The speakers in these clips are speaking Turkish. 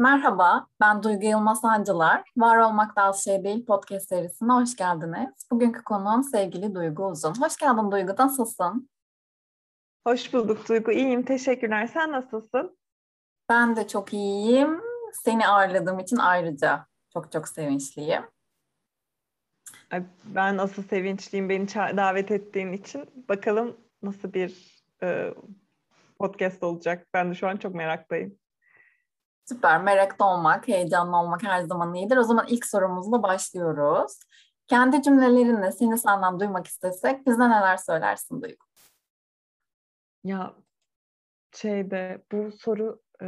Merhaba, ben Duygu Yılmaz Sancılar. Var Olmak da Az Şey Değil podcast serisine hoş geldiniz. Bugünkü konuğum sevgili Duygu Uzun. Hoş geldin Duygu, nasılsın? Hoş bulduk Duygu, iyiyim. Teşekkürler. Sen nasılsın? Ben de çok iyiyim. Seni ağırladığım için ayrıca çok çok sevinçliyim. Ben asıl sevinçliyim beni davet ettiğin için. Bakalım nasıl bir e, podcast olacak. Ben de şu an çok meraktayım. Süper. Merakta olmak, heyecanlı olmak her zaman iyidir. O zaman ilk sorumuzla başlıyoruz. Kendi cümlelerinle seni senden duymak istesek bize neler söylersin Duygu? Ya şeyde bu soru e,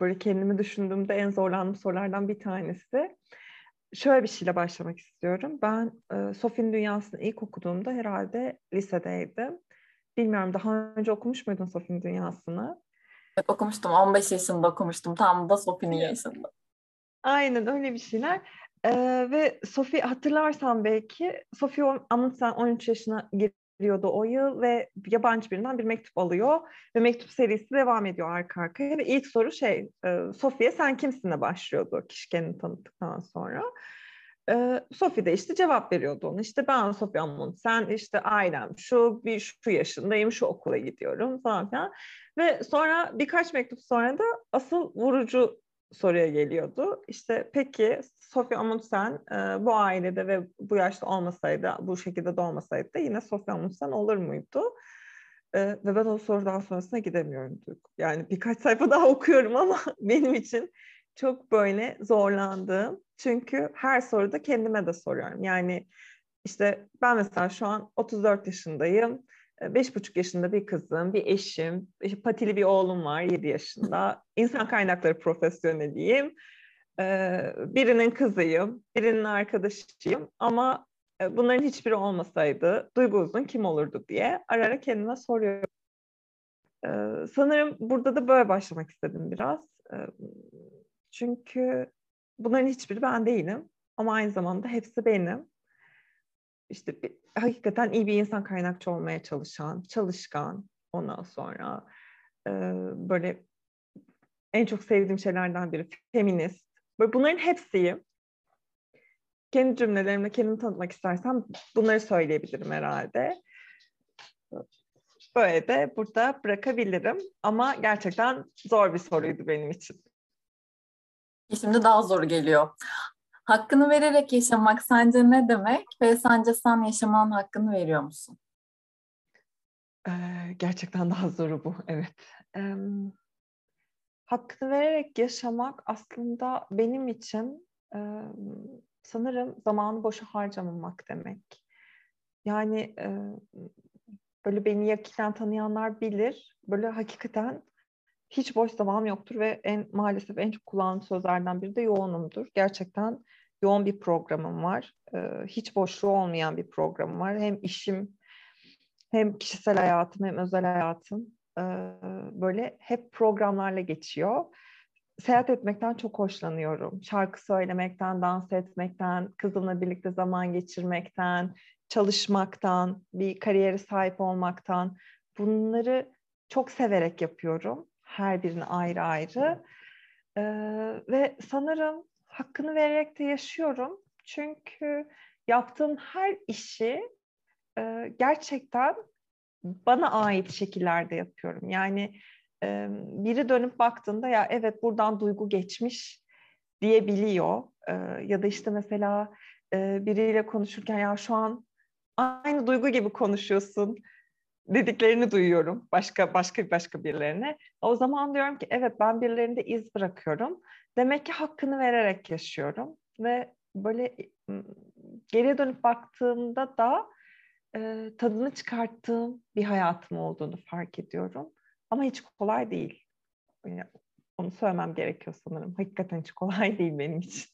böyle kendimi düşündüğümde en zorlandığım sorulardan bir tanesi. Şöyle bir şeyle başlamak istiyorum. Ben e, Sofi'nin Dünyası'nı ilk okuduğumda herhalde lisedeydim. Bilmiyorum daha önce okumuş muydun Sofi'nin Dünyası'nı? Evet, okumuştum. 15 yaşında okumuştum. Tam da Sophie'nin yaşında. Aynen öyle bir şeyler. Ee, ve Sophie hatırlarsan belki Sophie Amundsen 13 yaşına giriyordu o yıl ve yabancı birinden bir mektup alıyor ve mektup serisi devam ediyor arka arkaya ve ilk soru şey e, Sophie'ye sen kimsinle başlıyordu kişi kendini tanıttıktan sonra. E, Sophie de işte cevap veriyordu ona. İşte ben Sophie Amundsen, işte ailem şu, bir şu yaşındayım, şu okula gidiyorum falan filan. Ve sonra birkaç mektup sonra da asıl vurucu soruya geliyordu. İşte peki Sophie Amundsen e, bu ailede ve bu yaşta olmasaydı, bu şekilde doğmasaydı da yine Sophie Amundsen olur muydu? E, ve ben o sorudan sonrasına gidemiyorum. Yani birkaç sayfa daha okuyorum ama benim için çok böyle zorlandığım. Çünkü her soruda kendime de soruyorum. Yani işte ben mesela şu an 34 yaşındayım beş buçuk yaşında bir kızım, bir eşim, işte patili bir oğlum var yedi yaşında. İnsan kaynakları profesyoneliyim. Birinin kızıyım, birinin arkadaşıyım ama bunların hiçbiri olmasaydı Duygu Uzun kim olurdu diye ara ara kendime soruyorum. Sanırım burada da böyle başlamak istedim biraz. Çünkü bunların hiçbiri ben değilim ama aynı zamanda hepsi benim işte bir, hakikaten iyi bir insan kaynakçı olmaya çalışan, çalışkan ondan sonra e, böyle en çok sevdiğim şeylerden biri feminist. Böyle bunların hepsiyim. Kendi cümlelerimle kendimi tanıtmak istersem bunları söyleyebilirim herhalde. Böyle de burada bırakabilirim. Ama gerçekten zor bir soruydu benim için. Şimdi daha zor geliyor. Hakkını vererek yaşamak sence ne demek ve sence sen yaşamanın hakkını veriyor musun? Ee, gerçekten daha zoru bu, evet. Ee, hakkını vererek yaşamak aslında benim için e, sanırım zamanı boşa harcamamak demek. Yani e, böyle beni yakinen tanıyanlar bilir. Böyle hakikaten hiç boş zamanım yoktur ve en maalesef en çok kullandığım sözlerden biri de yoğunumdur. Gerçekten yoğun bir programım var. Ee, hiç boşluğu olmayan bir programım var. Hem işim hem kişisel hayatım hem özel hayatım ee, böyle hep programlarla geçiyor. Seyahat etmekten çok hoşlanıyorum. Şarkı söylemekten, dans etmekten, kızımla birlikte zaman geçirmekten, çalışmaktan, bir kariyere sahip olmaktan bunları çok severek yapıyorum her birini ayrı ayrı. Ee, ve sanırım hakkını vererek de yaşıyorum. Çünkü yaptığım her işi e, gerçekten bana ait şekillerde yapıyorum. Yani e, biri dönüp baktığında ya evet buradan duygu geçmiş diyebiliyor. E, ya da işte mesela e, biriyle konuşurken ya şu an aynı duygu gibi konuşuyorsun dediklerini duyuyorum başka başka başka birilerine. O zaman diyorum ki evet ben birilerinde iz bırakıyorum. Demek ki hakkını vererek yaşıyorum ve böyle geriye dönüp baktığımda da e, tadını çıkarttığım bir hayatım olduğunu fark ediyorum. Ama hiç kolay değil. Yani onu söylemem gerekiyor sanırım. Hakikaten hiç kolay değil benim için.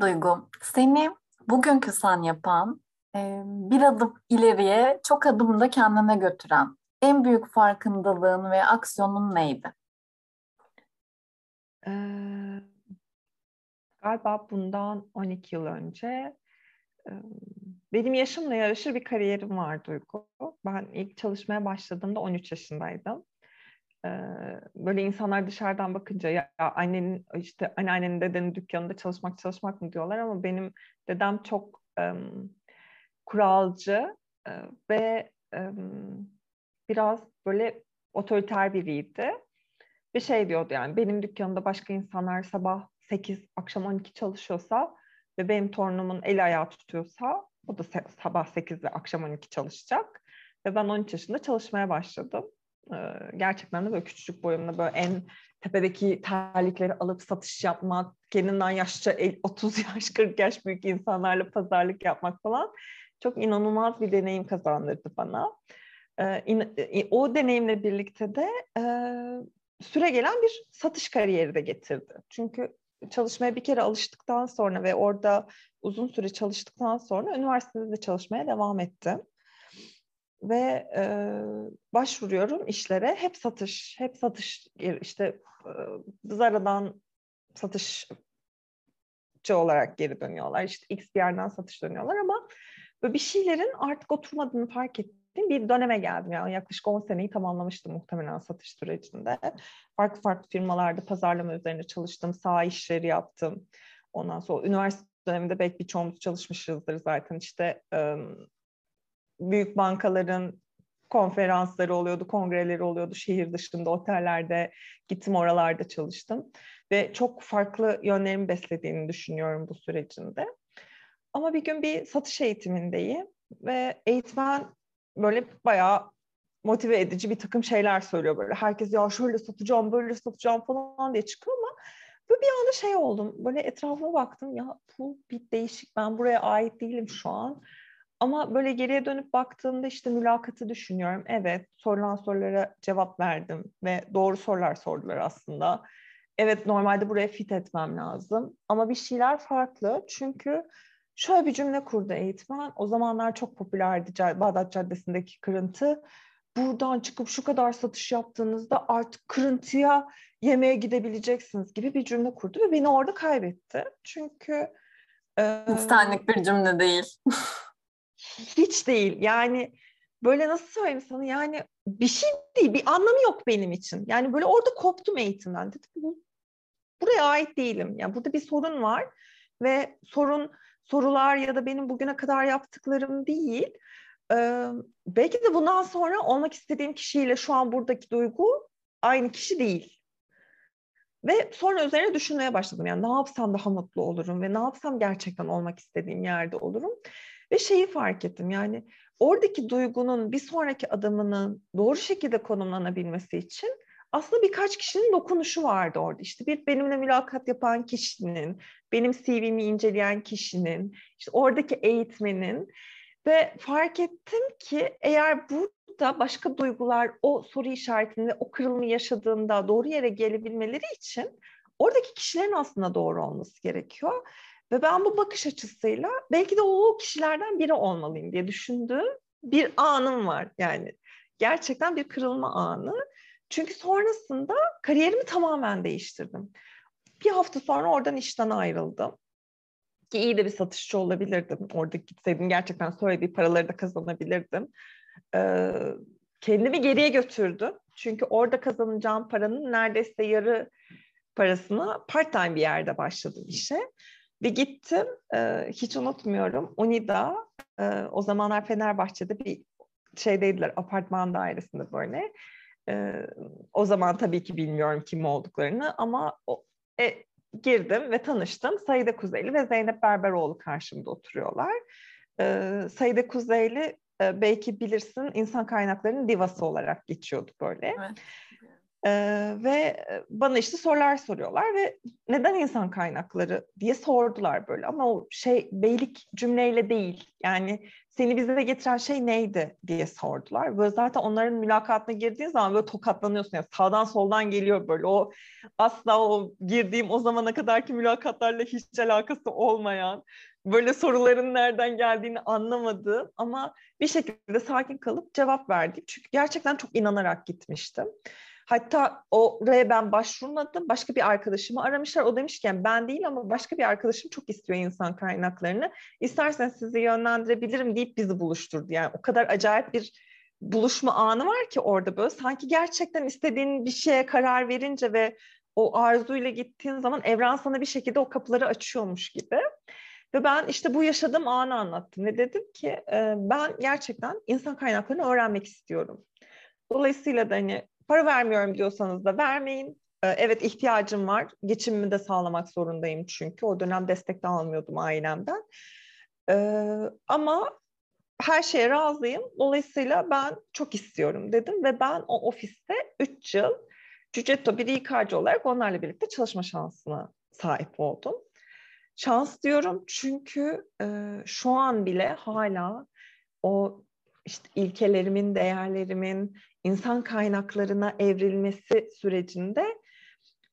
Duygu, seni bugünkü sen yapan bir adım ileriye çok adım da kendine götüren en büyük farkındalığın ve aksiyonun neydi? Ee, galiba bundan 12 yıl önce benim yaşımla yarışır bir kariyerim var Duygu. Ben ilk çalışmaya başladığımda 13 yaşındaydım. böyle insanlar dışarıdan bakınca ya annenin işte anneannenin dedenin dükkanında çalışmak çalışmak mı diyorlar ama benim dedem çok kuralcı ve um, biraz böyle otoriter biriydi. Bir şey diyordu yani benim dükkanımda başka insanlar sabah 8 akşam 12 çalışıyorsa ve benim torunumun el ayağı tutuyorsa o da sabah 8 ve akşam 12 çalışacak. Ve ben 13 yaşında çalışmaya başladım. Ee, gerçekten de böyle küçücük boyumda böyle en tepedeki terlikleri alıp satış yapmak, kendinden yaşça 30 yaş 40 yaş büyük insanlarla pazarlık yapmak falan çok inanılmaz bir deneyim kazandırdı bana. Ee, o deneyimle birlikte de e, süre gelen bir satış kariyeri de getirdi. Çünkü çalışmaya bir kere alıştıktan sonra ve orada uzun süre çalıştıktan sonra üniversitede de çalışmaya devam ettim. Ve e, başvuruyorum işlere. Hep satış, hep satış. işte e, Zara'dan satışçı olarak geri dönüyorlar. İşte X bir yerden satış dönüyorlar ama böyle bir şeylerin artık oturmadığını fark ettim bir döneme geldim. Yani yaklaşık 10 seneyi tamamlamıştım muhtemelen satış sürecinde. Farklı farklı firmalarda pazarlama üzerine çalıştım, sağ işleri yaptım. Ondan sonra üniversite döneminde belki birçoğumuz çalışmışızdır zaten. İşte büyük bankaların konferansları oluyordu, kongreleri oluyordu şehir dışında, otellerde gittim oralarda çalıştım. Ve çok farklı yönlerimi beslediğini düşünüyorum bu sürecinde. Ama bir gün bir satış eğitimindeyim ve eğitmen böyle bayağı motive edici bir takım şeyler söylüyor böyle. Herkes ya şöyle satacağım, böyle satacağım falan diye çıkıyor ama böyle bir anda şey oldum. Böyle etrafıma baktım ya bu bir değişik. Ben buraya ait değilim şu an. Ama böyle geriye dönüp baktığımda işte mülakatı düşünüyorum. Evet sorulan sorulara cevap verdim ve doğru sorular sordular aslında. Evet normalde buraya fit etmem lazım. Ama bir şeyler farklı. Çünkü Şöyle bir cümle kurdu eğitmen. O zamanlar çok popülerdi Bağdat Caddesi'ndeki kırıntı. Buradan çıkıp şu kadar satış yaptığınızda artık kırıntıya yemeğe gidebileceksiniz gibi bir cümle kurdu ve beni orada kaybetti. Çünkü e, hiç senlik bir cümle değil. hiç değil. Yani böyle nasıl söyleyeyim sana yani bir şey değil, bir anlamı yok benim için. Yani böyle orada koptum eğitimden. Dedim bu buraya ait değilim. Yani burada bir sorun var ve sorun sorular ya da benim bugüne kadar yaptıklarım değil. Ee, belki de bundan sonra olmak istediğim kişiyle şu an buradaki duygu aynı kişi değil. Ve sonra üzerine düşünmeye başladım. Yani ne yapsam daha mutlu olurum ve ne yapsam gerçekten olmak istediğim yerde olurum. Ve şeyi fark ettim yani oradaki duygunun bir sonraki adımının doğru şekilde konumlanabilmesi için aslında birkaç kişinin dokunuşu vardı orada. İşte bir benimle mülakat yapan kişinin, benim CV'mi inceleyen kişinin, işte oradaki eğitmenin ve fark ettim ki eğer burada başka duygular o soru işaretini ve o kırılımı yaşadığında doğru yere gelebilmeleri için oradaki kişilerin aslında doğru olması gerekiyor. Ve ben bu bakış açısıyla belki de o kişilerden biri olmalıyım diye düşündüğüm bir anım var. Yani gerçekten bir kırılma anı. Çünkü sonrasında kariyerimi tamamen değiştirdim. Bir hafta sonra oradan işten ayrıldım. Ki iyi de bir satışçı olabilirdim. Orada gitseydim gerçekten söylediği paraları da kazanabilirdim. Ee, kendimi geriye götürdüm. Çünkü orada kazanacağım paranın neredeyse yarı parasına part time bir yerde başladım işe. Ve gittim, e, hiç unutmuyorum, Unida, e, o zamanlar Fenerbahçe'de bir şeydeydiler, apartman dairesinde böyle. E, o zaman tabii ki bilmiyorum kim olduklarını ama o, e, girdim ve tanıştım. Saide Kuzeyli ve Zeynep Berberoğlu karşımda oturuyorlar. E, Saide Kuzeyli e, belki bilirsin insan kaynaklarının divası olarak geçiyordu böyle. Evet. Ee, ve bana işte sorular soruyorlar ve neden insan kaynakları diye sordular böyle ama o şey beylik cümleyle değil yani seni bize getiren şey neydi diye sordular. Böyle zaten onların mülakatına girdiğin zaman böyle tokatlanıyorsun. Yani sağdan soldan geliyor böyle. O asla o girdiğim o zamana kadarki mülakatlarla hiç alakası olmayan böyle soruların nereden geldiğini anlamadığım ama bir şekilde sakin kalıp cevap verdim. Çünkü gerçekten çok inanarak gitmiştim. Hatta oraya ben başvurmadım. Başka bir arkadaşımı aramışlar. O demişken ben değil ama başka bir arkadaşım çok istiyor insan kaynaklarını. İstersen sizi yönlendirebilirim deyip bizi buluşturdu. Yani o kadar acayip bir buluşma anı var ki orada böyle sanki gerçekten istediğin bir şeye karar verince ve o arzuyla gittiğin zaman evren sana bir şekilde o kapıları açıyormuş gibi. Ve ben işte bu yaşadığım anı anlattım ve dedim ki ben gerçekten insan kaynaklarını öğrenmek istiyorum. Dolayısıyla da hani para vermiyorum diyorsanız da vermeyin. E, evet ihtiyacım var. Geçimimi de sağlamak zorundayım çünkü. O dönem destek de almıyordum ailemden. E, ama her şeye razıyım. Dolayısıyla ben çok istiyorum dedim ve ben o ofiste 3 yıl Cücetto bir İK'cı olarak onlarla birlikte çalışma şansına sahip oldum. Şans diyorum çünkü e, şu an bile hala o işte ilkelerimin, değerlerimin insan kaynaklarına evrilmesi sürecinde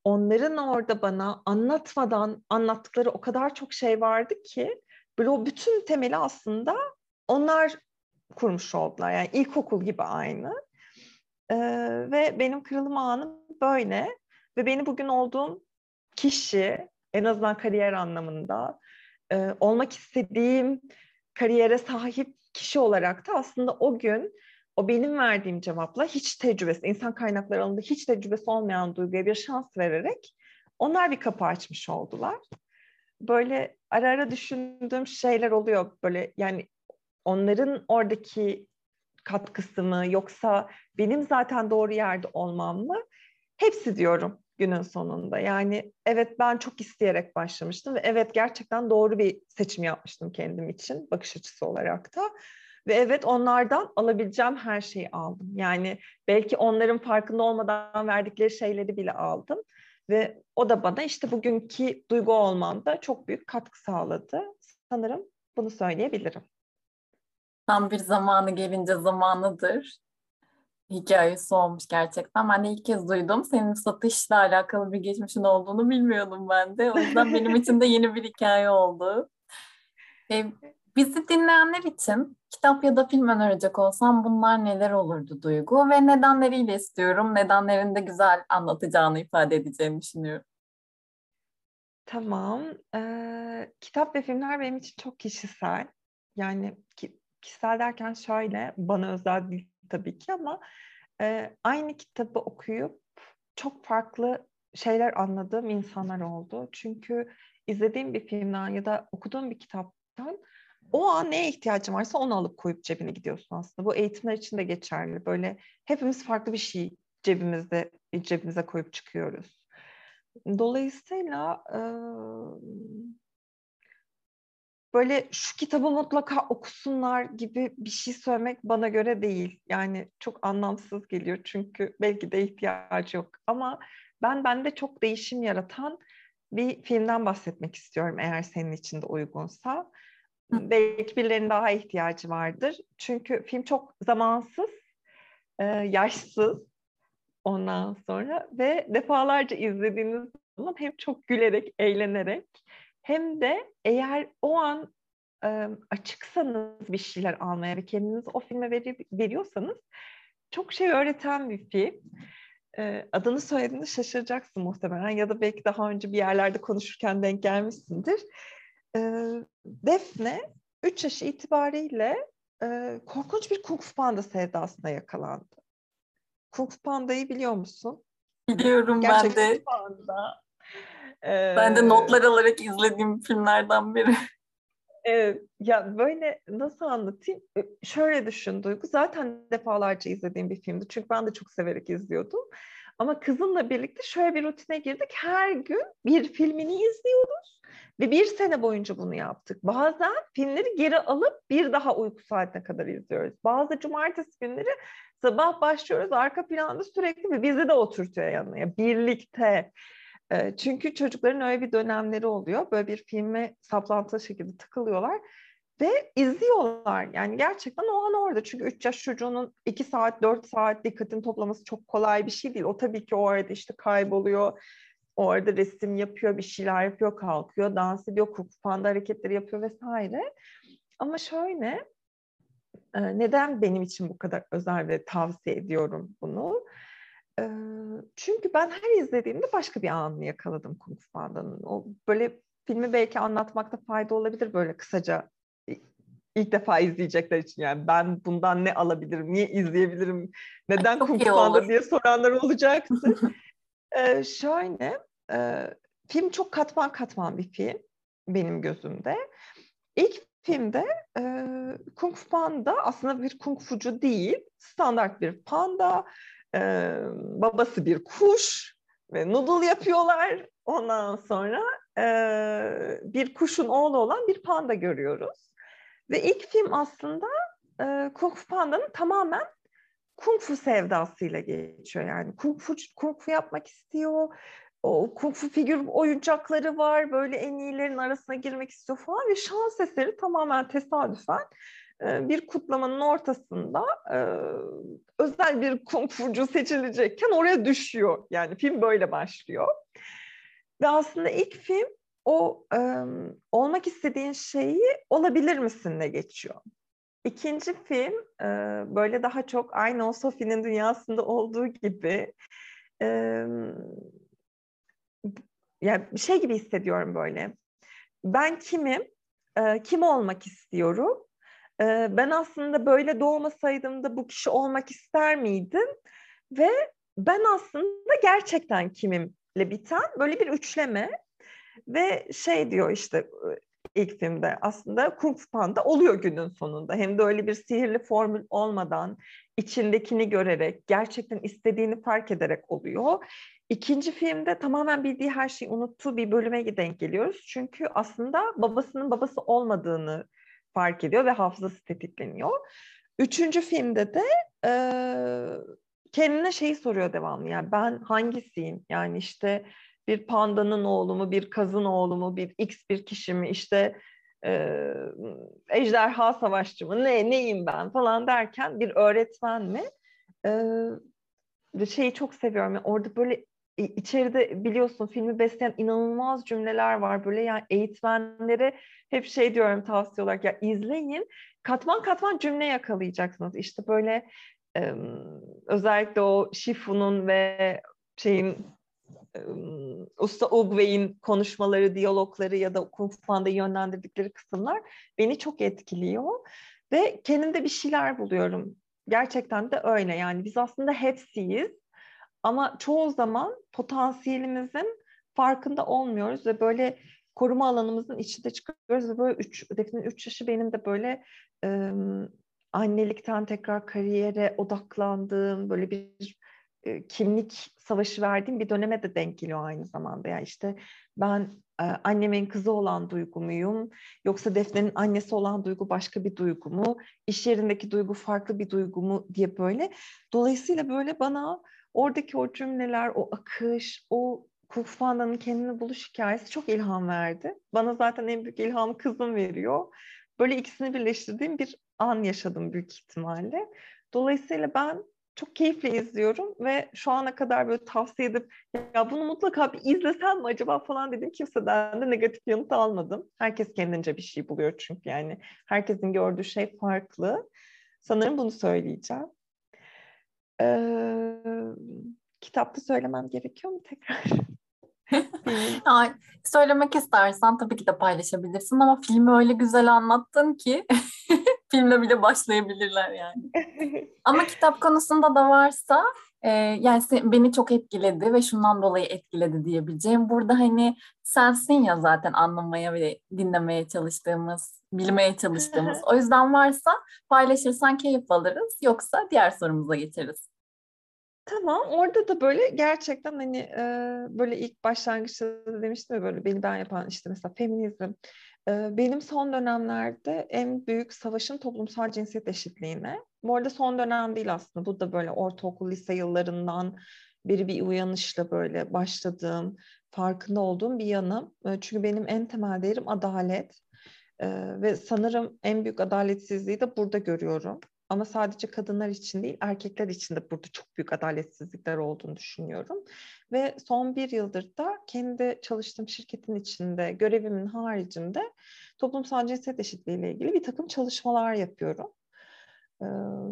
onların orada bana anlatmadan anlattıkları o kadar çok şey vardı ki böyle o bütün temeli aslında onlar kurmuş oldular. Yani ilkokul gibi aynı. Ee, ve benim kırılım anım böyle. Ve beni bugün olduğum kişi en azından kariyer anlamında e, olmak istediğim kariyere sahip kişi olarak da aslında o gün o benim verdiğim cevapla hiç tecrübesi, insan kaynakları alanında hiç tecrübesi olmayan duyguya bir şans vererek onlar bir kapı açmış oldular. Böyle ara ara düşündüğüm şeyler oluyor. Böyle yani onların oradaki katkısı mı yoksa benim zaten doğru yerde olmam mı? Hepsi diyorum günün sonunda. Yani evet ben çok isteyerek başlamıştım ve evet gerçekten doğru bir seçim yapmıştım kendim için bakış açısı olarak da. Ve evet onlardan alabileceğim her şeyi aldım. Yani belki onların farkında olmadan verdikleri şeyleri bile aldım. Ve o da bana işte bugünkü duygu olmamda çok büyük katkı sağladı. Sanırım bunu söyleyebilirim. Tam bir zamanı gelince zamanıdır hikayesi olmuş gerçekten. Ben de ilk kez duydum. Senin satışla alakalı bir geçmişin olduğunu bilmiyordum ben de. O yüzden benim için de yeni bir hikaye oldu. E, bizi dinleyenler için kitap ya da film önerecek olsam bunlar neler olurdu Duygu ve nedenleriyle istiyorum. Nedenlerini de güzel anlatacağını ifade edeceğini düşünüyorum. Tamam. Ee, kitap ve filmler benim için çok kişisel. Yani ki, kişisel derken şöyle, bana özel değil tabii ki ama e, aynı kitabı okuyup çok farklı şeyler anladığım insanlar oldu. Çünkü izlediğim bir filmden ya da okuduğum bir kitaptan o an neye ihtiyacın varsa onu alıp koyup cebine gidiyorsun aslında. Bu eğitimler için de geçerli. Böyle hepimiz farklı bir şey cebimizde cebimize koyup çıkıyoruz. Dolayısıyla böyle şu kitabı mutlaka okusunlar gibi bir şey söylemek bana göre değil. Yani çok anlamsız geliyor çünkü belki de ihtiyacı yok. Ama ben bende çok değişim yaratan bir filmden bahsetmek istiyorum eğer senin için de uygunsa. Belki birilerinin daha ihtiyacı vardır. Çünkü film çok zamansız, e, yaşsız ondan sonra ve defalarca izlediğiniz zaman hem çok gülerek, eğlenerek hem de eğer o an e, açıksanız bir şeyler almaya ve kendinizi o filme veri, veriyorsanız çok şey öğreten bir film. E, adını söylediğinde şaşıracaksın muhtemelen ya da belki daha önce bir yerlerde konuşurken denk gelmişsindir. E, Defne 3 yaş itibariyle e, korkunç bir Kung Fu Panda sevdasına yakalandı. Kung Fu Panda'yı biliyor musun? Biliyorum Gerçek ben de. Panda. Ee, ben de notlar alarak izlediğim filmlerden biri. Evet, ya böyle nasıl anlatayım? Şöyle düşün Duygu. Zaten defalarca izlediğim bir filmdi. Çünkü ben de çok severek izliyordum. Ama kızımla birlikte şöyle bir rutine girdik. Her gün bir filmini izliyoruz. Ve bir sene boyunca bunu yaptık. Bazen filmleri geri alıp bir daha uyku saatine kadar izliyoruz. Bazı cumartesi günleri sabah başlıyoruz. Arka planda sürekli ve bizi de oturtuyor yanına. Birlikte. Çünkü çocukların öyle bir dönemleri oluyor. Böyle bir filme saplantılı şekilde tıkılıyorlar ve izliyorlar. Yani gerçekten o an orada. Çünkü 3 yaş çocuğunun 2 saat, 4 saat dikkatini toplaması çok kolay bir şey değil. O tabii ki o arada işte kayboluyor. O arada resim yapıyor, bir şeyler yapıyor, kalkıyor, dans ediyor, kukupanda hareketleri yapıyor vesaire. Ama şöyle, neden benim için bu kadar özel ve tavsiye ediyorum bunu? Çünkü ben her izlediğimde başka bir anını yakaladım Kung Fu O böyle filmi belki anlatmakta fayda olabilir böyle kısaca ilk defa izleyecekler için yani ben bundan ne alabilirim, niye izleyebilirim, neden Kung Fu Panda diye soranlar olacaktır. ee, şöyle, e, film çok katman katman bir film benim gözümde. İlk filmde e, Kung Fu Panda aslında bir kung fucu değil, standart bir panda, e, babası bir kuş ve noodle yapıyorlar. Ondan sonra e, bir kuşun oğlu olan bir panda görüyoruz. Ve ilk film aslında e, Kung Fu Panda'nın tamamen Kung Fu sevdasıyla geçiyor. Yani Kung Fu, Kung Fu yapmak istiyor. O Kung Fu figür oyuncakları var. Böyle en iyilerin arasına girmek istiyor falan. Ve şans eseri tamamen tesadüfen bir kutlamanın ortasında özel bir kung fucu seçilecekken oraya düşüyor. Yani film böyle başlıyor. Ve aslında ilk film o olmak istediğin şeyi olabilir misinle geçiyor. İkinci film böyle daha çok aynı o Sophie'nin dünyasında olduğu gibi yani şey gibi hissediyorum böyle. Ben kimim? Kim olmak istiyorum? Ben aslında böyle doğmasaydım da bu kişi olmak ister miydim? Ve ben aslında gerçekten kimimle biten böyle bir üçleme ve şey diyor işte ilk filmde aslında Kung Fu Panda oluyor günün sonunda. Hem de öyle bir sihirli formül olmadan içindekini görerek, gerçekten istediğini fark ederek oluyor. İkinci filmde tamamen bildiği her şeyi unuttuğu bir bölüme denk geliyoruz. Çünkü aslında babasının babası olmadığını fark ediyor ve hafızası tetikleniyor. Üçüncü filmde de e, kendine şeyi soruyor devamlı. Yani ben hangisiyim? Yani işte bir pandanın oğlu mu, bir kazın oğlu mu, bir x bir kişi mi, işte e, ejderha savaşçı mı, ne, neyim ben falan derken bir öğretmen mi? E, şeyi çok seviyorum. Yani orada böyle içeride biliyorsun filmi besleyen inanılmaz cümleler var böyle. Yani eğitmenlere hep şey diyorum tavsiye olarak ya izleyin katman katman cümle yakalayacaksınız. İşte böyle özellikle o Shifu'nun ve şeyin Usta Ugwei'in konuşmaları, diyalogları ya da Kung Fu Panda yönlendirdikleri kısımlar beni çok etkiliyor ve kendimde bir şeyler buluyorum. Gerçekten de öyle. Yani biz aslında hepsiyiz ama çoğu zaman potansiyelimizin farkında olmuyoruz ve böyle koruma alanımızın içinde çıkıyoruz ve böyle üç, Defne'nin üç yaşı benim de böyle e, annelikten tekrar kariyere odaklandığım böyle bir e, kimlik savaşı verdiğim bir döneme de denk geliyor aynı zamanda. Yani işte ben e, annemin kızı olan duygu muyum? Yoksa Defne'nin annesi olan duygu başka bir duygu mu? İş yerindeki duygu farklı bir duygu mu diye böyle. Dolayısıyla böyle bana oradaki o cümleler, o akış, o Kufanda'nın kendini buluş hikayesi çok ilham verdi. Bana zaten en büyük ilhamı kızım veriyor. Böyle ikisini birleştirdiğim bir an yaşadım büyük ihtimalle. Dolayısıyla ben çok keyifle izliyorum ve şu ana kadar böyle tavsiye edip ya bunu mutlaka bir izlesem mi acaba falan dedim. Kimseden de negatif yanıt almadım. Herkes kendince bir şey buluyor çünkü yani herkesin gördüğü şey farklı. Sanırım bunu söyleyeceğim. Ee, kitapta söylemem gerekiyor mu tekrar? yani, söylemek istersen tabii ki de paylaşabilirsin ama filmi öyle güzel anlattın ki filmle bile başlayabilirler yani. ama kitap konusunda da varsa e, yani beni çok etkiledi ve şundan dolayı etkiledi diyebileceğim. Burada hani sensin ya zaten anlamaya ve dinlemeye çalıştığımız, bilmeye çalıştığımız. o yüzden varsa paylaşırsan keyif alırız. Yoksa diğer sorumuza geçeriz. Tamam orada da böyle gerçekten hani e, böyle ilk başlangıçta da demiştim ya böyle beni ben yapan işte mesela feminizm. E, benim son dönemlerde en büyük savaşım toplumsal cinsiyet eşitliğine. Bu arada son dönem değil aslında bu da böyle ortaokul lise yıllarından biri bir uyanışla böyle başladığım farkında olduğum bir yanım. E, çünkü benim en temel değerim adalet. E, ve sanırım en büyük adaletsizliği de burada görüyorum. Ama sadece kadınlar için değil, erkekler için de burada çok büyük adaletsizlikler olduğunu düşünüyorum. Ve son bir yıldır da kendi çalıştığım şirketin içinde, görevimin haricinde toplumsal cinsiyet eşitliği ile ilgili bir takım çalışmalar yapıyorum.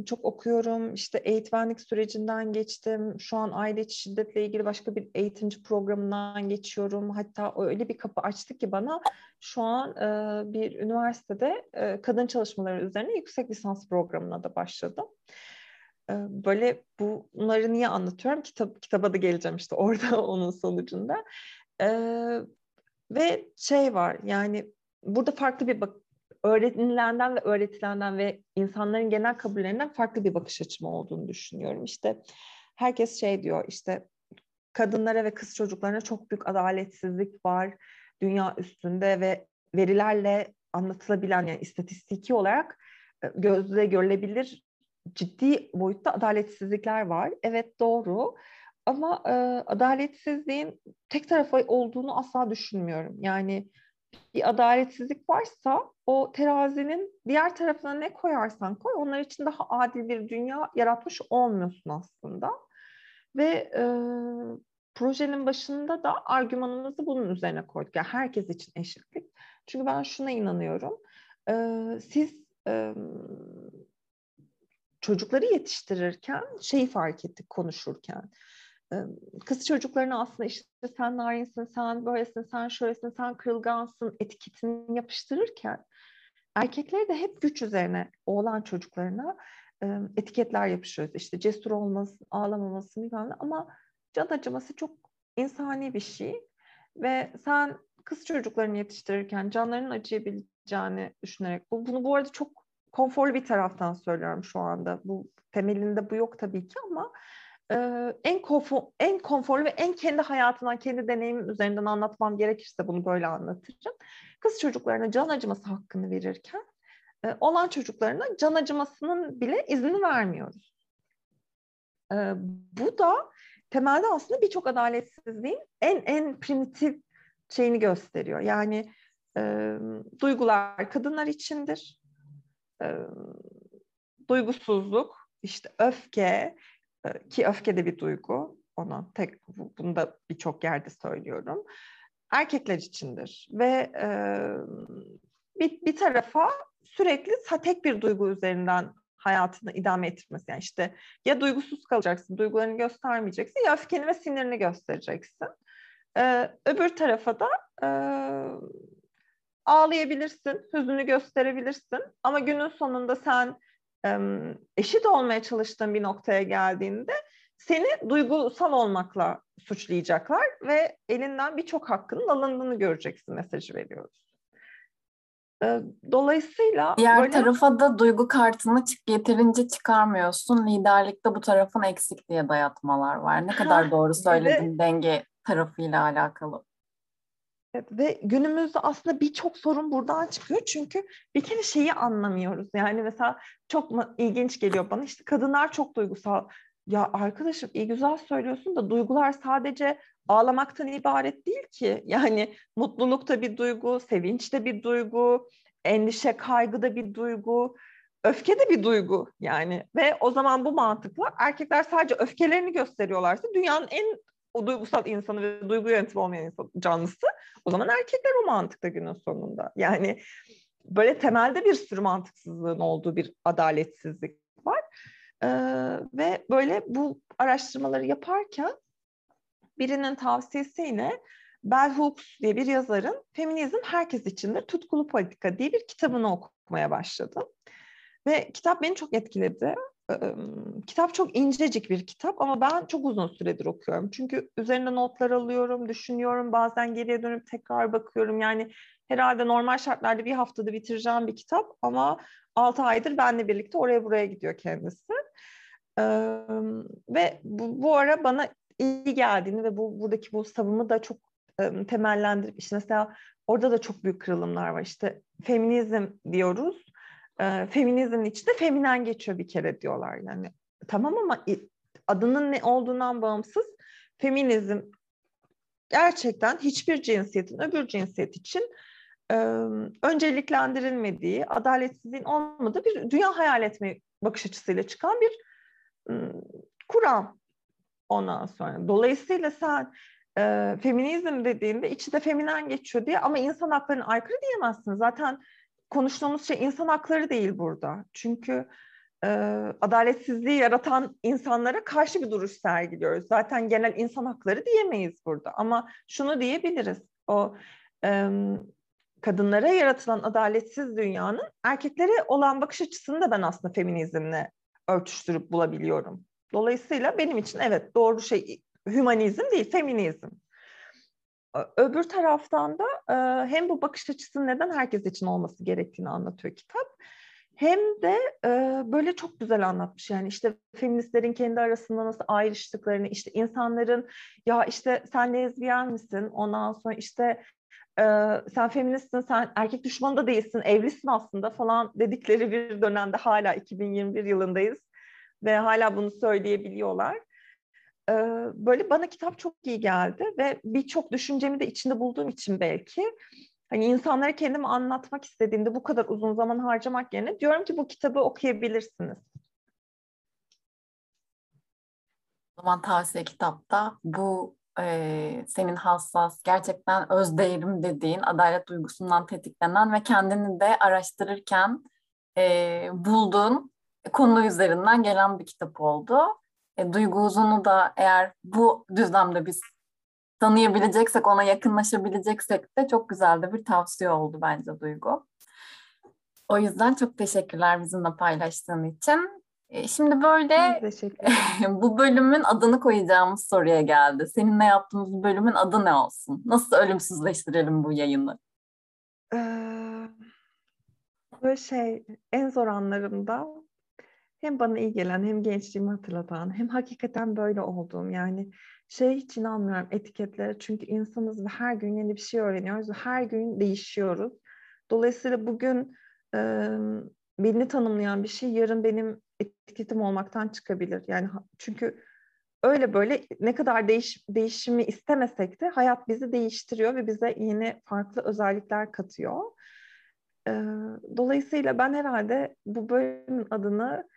Çok okuyorum. İşte eğitmenlik sürecinden geçtim. Şu an aile içi şiddetle ilgili başka bir eğitimci programından geçiyorum. Hatta öyle bir kapı açtı ki bana şu an bir üniversitede kadın çalışmaları üzerine yüksek lisans programına da başladım. Böyle bunları niye anlatıyorum? Kitap, kitaba da geleceğim işte orada onun sonucunda. Ve şey var yani burada farklı bir öğrenilenden ve öğretilenden ve insanların genel kabullerinden farklı bir bakış açım olduğunu düşünüyorum. İşte herkes şey diyor işte kadınlara ve kız çocuklarına çok büyük adaletsizlik var dünya üstünde ve verilerle anlatılabilen yani istatistiki olarak e, gözle görülebilir ciddi boyutta adaletsizlikler var. Evet doğru ama e, adaletsizliğin tek tarafı olduğunu asla düşünmüyorum. Yani bir adaletsizlik varsa o terazinin diğer tarafına ne koyarsan koy onlar için daha adil bir dünya yaratmış olmuyorsun aslında. Ve e, projenin başında da argümanımızı bunun üzerine koyduk. Yani herkes için eşitlik. Çünkü ben şuna inanıyorum. E, siz e, çocukları yetiştirirken şeyi fark ettik konuşurken kız çocuklarına aslında işte sen narinsin, sen böylesin, sen şöylesin, sen kırılgansın etiketini yapıştırırken erkekleri de hep güç üzerine oğlan çocuklarına etiketler yapışıyoruz. İşte cesur olmasın, ağlamaması bilmem ama can acıması çok insani bir şey ve sen kız çocuklarını yetiştirirken canlarının acıyabileceğini düşünerek bu, bunu bu arada çok konforlu bir taraftan söylüyorum şu anda. Bu temelinde bu yok tabii ki ama en konfor, en konforlu ve en kendi hayatından, kendi deneyimim üzerinden anlatmam gerekirse bunu böyle anlatırım. Kız çocuklarına can acıması hakkını verirken olan çocuklarına can acımasının bile izni vermiyoruz. Bu da temelde aslında birçok adaletsizliğin en en primitif şeyini gösteriyor. Yani e, duygular kadınlar içindir. E, duygusuzluk, işte öfke, ki öfke de bir duygu. Ona tek bunu da birçok yerde söylüyorum. Erkekler içindir ve e, bir, bir tarafa sürekli tek bir duygu üzerinden hayatını idame ettirmesi. Yani işte ya duygusuz kalacaksın, duygularını göstermeyeceksin ya öfkeni ve sinirini göstereceksin. Ee, öbür tarafa da e, ağlayabilirsin, hüznünü gösterebilirsin ama günün sonunda sen eşit olmaya çalıştığın bir noktaya geldiğinde seni duygusal olmakla suçlayacaklar ve elinden birçok hakkının alındığını göreceksin mesajı veriyoruz. Dolayısıyla diğer böyle... tarafa da duygu kartını yeterince çıkarmıyorsun. Liderlikte bu tarafın eksik diye dayatmalar var. Ne kadar doğru söyledin de... denge tarafıyla alakalı. Ve günümüzde aslında birçok sorun buradan çıkıyor. Çünkü bir kere şeyi anlamıyoruz. Yani mesela çok ilginç geliyor bana. İşte kadınlar çok duygusal. Ya arkadaşım iyi güzel söylüyorsun da duygular sadece ağlamaktan ibaret değil ki. Yani mutluluk da bir duygu, sevinç de bir duygu, endişe, kaygı da bir duygu, öfke de bir duygu yani. Ve o zaman bu mantıkla erkekler sadece öfkelerini gösteriyorlarsa dünyanın en o duygusal insanı ve duygu yönetimi olmayan insan, canlısı o zaman erkekler o mantıkta günün sonunda. Yani böyle temelde bir sürü mantıksızlığın olduğu bir adaletsizlik var. Ee, ve böyle bu araştırmaları yaparken birinin tavsiyesiyle Bell Hooks diye bir yazarın Feminizm Herkes İçindir Tutkulu Politika diye bir kitabını okumaya başladım. Ve kitap beni çok etkiledi kitap çok incecik bir kitap ama ben çok uzun süredir okuyorum. Çünkü üzerinde notlar alıyorum, düşünüyorum, bazen geriye dönüp tekrar bakıyorum. Yani herhalde normal şartlarda bir haftada bitireceğim bir kitap ama 6 aydır benle birlikte oraya buraya gidiyor kendisi. ve bu, bu ara bana iyi geldiğini ve bu buradaki bu savımı da çok temellendirip işte mesela orada da çok büyük kırılımlar var. İşte feminizm diyoruz e, feminizmin içinde feminen geçiyor bir kere diyorlar. Yani tamam ama adının ne olduğundan bağımsız feminizm gerçekten hiçbir cinsiyetin öbür cinsiyet için e, önceliklendirilmediği, adaletsizliğin olmadığı bir dünya hayal etme bakış açısıyla çıkan bir e, kuram ondan sonra. Dolayısıyla sen e, feminizm dediğinde içi de feminen geçiyor diye ama insan haklarına aykırı diyemezsin. Zaten konuştuğumuz şey insan hakları değil burada. Çünkü e, adaletsizliği yaratan insanlara karşı bir duruş sergiliyoruz. Zaten genel insan hakları diyemeyiz burada ama şunu diyebiliriz. O e, kadınlara yaratılan adaletsiz dünyanın erkeklere olan bakış açısını da ben aslında feminizmle örtüştürüp bulabiliyorum. Dolayısıyla benim için evet doğru şey hümanizm değil, feminizm. Öbür taraftan da hem bu bakış açısının neden herkes için olması gerektiğini anlatıyor kitap. Hem de böyle çok güzel anlatmış. Yani işte feministlerin kendi arasında nasıl ayrıştıklarını, işte insanların ya işte sen lezbiyen misin? Ondan sonra işte sen feministsin, sen erkek düşmanı da değilsin, evlisin aslında falan dedikleri bir dönemde hala 2021 yılındayız ve hala bunu söyleyebiliyorlar. Böyle bana kitap çok iyi geldi ve birçok düşüncemi de içinde bulduğum için belki hani insanlara kendimi anlatmak istediğimde bu kadar uzun zaman harcamak yerine diyorum ki bu kitabı okuyabilirsiniz. O zaman tavsiye kitapta bu e, senin hassas, gerçekten öz değerim dediğin, adalet duygusundan tetiklenen ve kendini de araştırırken e, bulduğun konu üzerinden gelen bir kitap oldu. E, Duygu Uzun'u da eğer bu düzlemde biz tanıyabileceksek, ona yakınlaşabileceksek de çok güzel de bir tavsiye oldu bence Duygu. O yüzden çok teşekkürler bizimle paylaştığın için. E, şimdi böyle bu bölümün adını koyacağımız soruya geldi. Seninle yaptığımız bu bölümün adı ne olsun? Nasıl ölümsüzleştirelim bu yayını? Ee, böyle şey en zor anlarımda hem bana iyi gelen hem gençliğimi hatırlatan hem hakikaten böyle olduğum yani şey hiç inanmıyorum etiketlere çünkü insanız ve her gün yeni bir şey öğreniyoruz ve her gün değişiyoruz. Dolayısıyla bugün e, beni tanımlayan bir şey yarın benim etiketim olmaktan çıkabilir. Yani çünkü öyle böyle ne kadar değiş, değişimi istemesek de hayat bizi değiştiriyor ve bize yeni farklı özellikler katıyor. Dolayısıyla ben herhalde bu bölümün adını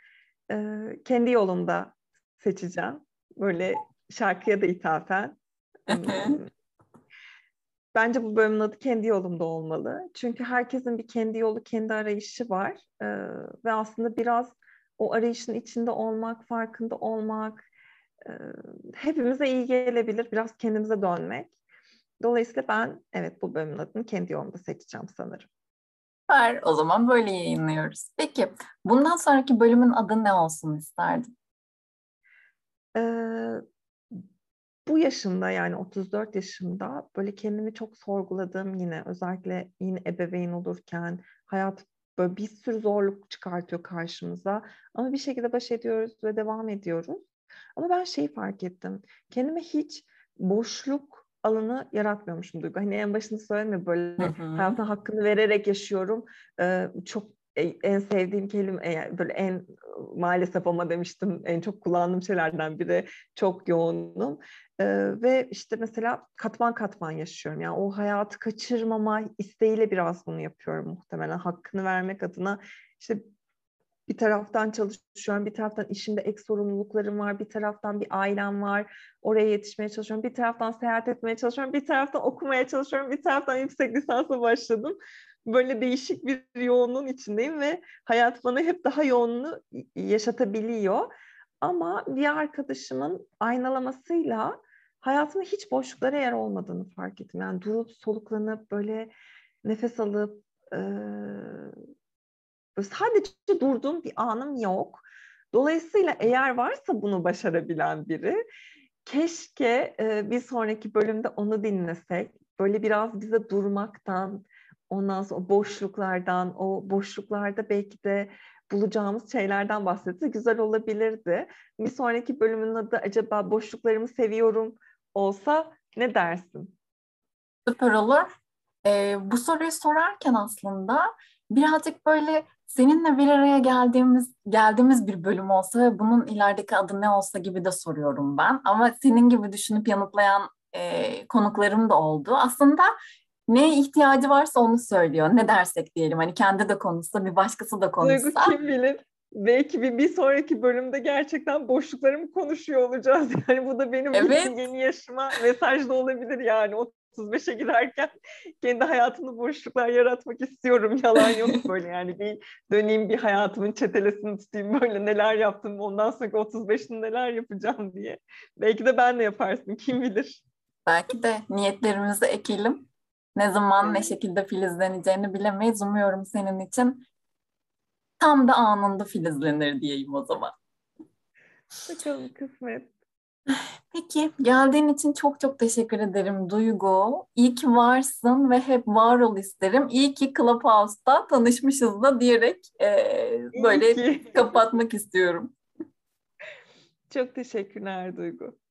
e, kendi yolumda seçeceğim. Böyle şarkıya da ithafen. Bence bu bölümün adı kendi yolumda olmalı. Çünkü herkesin bir kendi yolu, kendi arayışı var. Ee, ve aslında biraz o arayışın içinde olmak, farkında olmak e, hepimize iyi gelebilir. Biraz kendimize dönmek. Dolayısıyla ben evet bu bölümün adını kendi yolumda seçeceğim sanırım. Süper. O zaman böyle yayınlıyoruz. Peki bundan sonraki bölümün adı ne olsun isterdin? Ee, bu yaşımda yani 34 yaşımda böyle kendimi çok sorguladığım yine özellikle yine ebeveyn olurken hayat böyle bir sürü zorluk çıkartıyor karşımıza ama bir şekilde baş ediyoruz ve devam ediyoruz. Ama ben şeyi fark ettim. Kendime hiç boşluk alanı yaratmıyormuşum Duygu. Hani en başında söyledim böyle hayatın hakkını vererek yaşıyorum. Ee, çok en sevdiğim kelime böyle en maalesef ama demiştim en çok kullandığım şeylerden biri çok yoğunum ee, ve işte mesela katman katman yaşıyorum yani o hayatı kaçırmama isteğiyle biraz bunu yapıyorum muhtemelen hakkını vermek adına işte bir taraftan çalışıyorum, bir taraftan işimde ek sorumluluklarım var, bir taraftan bir ailem var, oraya yetişmeye çalışıyorum, bir taraftan seyahat etmeye çalışıyorum, bir taraftan okumaya çalışıyorum, bir taraftan yüksek lisansa başladım böyle değişik bir yoğunluğun içindeyim ve hayat bana hep daha yoğunluğu yaşatabiliyor. Ama bir arkadaşımın aynalamasıyla hayatımda hiç boşluklara yer olmadığını fark ettim. Yani durup soluklanıp böyle nefes alıp e, sadece durduğum bir anım yok. Dolayısıyla eğer varsa bunu başarabilen biri keşke e, bir sonraki bölümde onu dinlesek. Böyle biraz bize durmaktan, Ondan sonra boşluklardan, o boşluklarda belki de bulacağımız şeylerden bahsetse güzel olabilirdi. Bir sonraki bölümün adı acaba boşluklarımı seviyorum olsa ne dersin? Süper olur. Ee, bu soruyu sorarken aslında birazcık böyle seninle bir araya geldiğimiz geldiğimiz bir bölüm olsa ve bunun ilerideki adı ne olsa gibi de soruyorum ben. Ama senin gibi düşünüp yanıtlayan e, konuklarım da oldu. Aslında ne ihtiyacı varsa onu söylüyor. Ne dersek diyelim hani kendi de konuşsa bir başkası da konuşsa. Duygu kim bilir belki bir, bir sonraki bölümde gerçekten boşluklarımı konuşuyor olacağız. Yani bu da benim evet. yeni yaşıma mesaj da olabilir yani. O 35'e girerken kendi hayatımda boşluklar yaratmak istiyorum. Yalan yok böyle yani bir döneyim bir hayatımın çetelesini tutayım böyle neler yaptım ondan sonra 35'inde neler yapacağım diye. Belki de ben de yaparsın kim bilir. Belki de niyetlerimizi ekelim. Ne zaman ne şekilde filizleneceğini bilemeyiz. Umuyorum senin için tam da anında filizlenir diyeyim o zaman. Bakalım kısmet. Peki geldiğin için çok çok teşekkür ederim Duygu. İyi ki varsın ve hep var ol isterim. İyi ki Clubhouse'da tanışmışız da diyerek e, böyle kapatmak istiyorum. Çok teşekkürler Duygu.